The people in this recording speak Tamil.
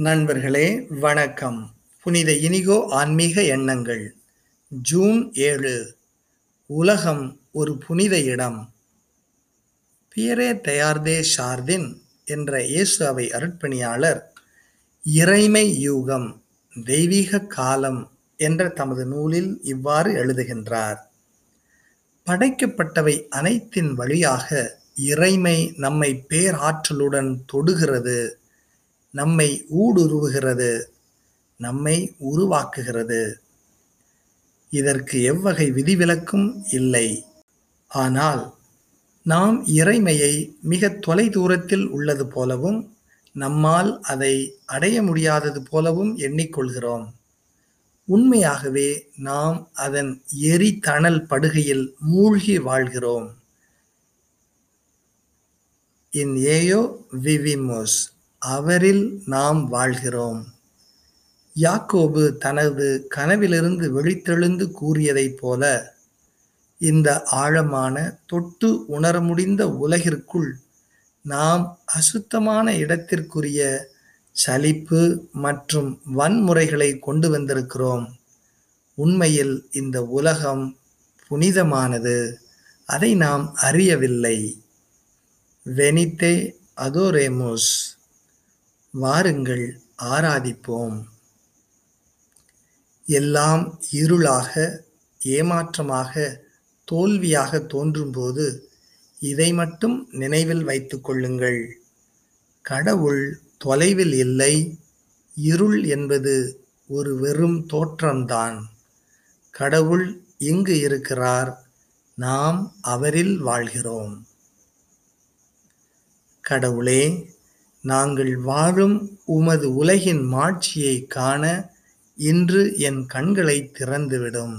நண்பர்களே வணக்கம். புனித இனிகோ ஆன்மீக எண்ணங்கள். ஜூன் ஏழு. உலகம் ஒரு புனித இடம். பியரே தயார்தே ஷார்தின் என்ற இயேசு அவை அருட்பணியாளர் இறைமை யூகம் தெய்வீக காலம் என்ற தமது நூலில் இவ்வாறு எழுதுகின்றார். படைக்கப்பட்டவை அனைத்தின் வழியாக இறைமை நம்மை பேராற்றலுடன் தொடுகிறது. நம்மை ஊடுருவுகிறது நம்மை உருவாக்குகிறது. இதற்கு எவ்வகை விதிவிலக்கும் இல்லை. ஆனால் நாம் இறைமையை மிக தொலை தூரத்தில் உள்ளது போலவும் நம்மால் அதை அடைய முடியாதது போலவும் எண்ணிக்கொள்கிறோம். உண்மையாகவே நாம் அதன் எரிதணல் படுகையில் மூழ்கி வாழ்கிறோம். இன் ஏயோ விவிமோஸ் அவரில் நாம் வாழ்கிறோம். யாக்கோபு தனது கனவிலிருந்து வெளித்தெழுந்து கூறியதைப் போல இந்த ஆழமான தொட்டு உணர முடிந்த உலகிற்குள் நாம் அசுத்தமான இடத்திற்குரிய சலிப்பு மற்றும் வன்முறைகளை கொண்டு வந்திருக்கிறோம். உண்மையில் இந்த உலகம் புனிதமானது அதை நாம் அறியவில்லை. வெனித்தே அதோரேமோஸ். வாருங்கள் ஆராதிப்போம். எல்லாம் இருளாக ஏமாற்றமாக தோல்வியாக தோன்றும்போது இதை மட்டும் நினைவில் வைத்துக் கொள்ளுங்கள். கடவுள் தொலைவில் இல்லை இருள் என்பது ஒரு வெறும் தோற்றம்தான். கடவுள் இங்கு இருக்கிறார் நாம் அவரில் வாழ்கிறோம். கடவுளே நாங்கள் வாழும் உமது உலகின் மாட்சியை காண இன்று என் கண்களை திறந்துவிடும்.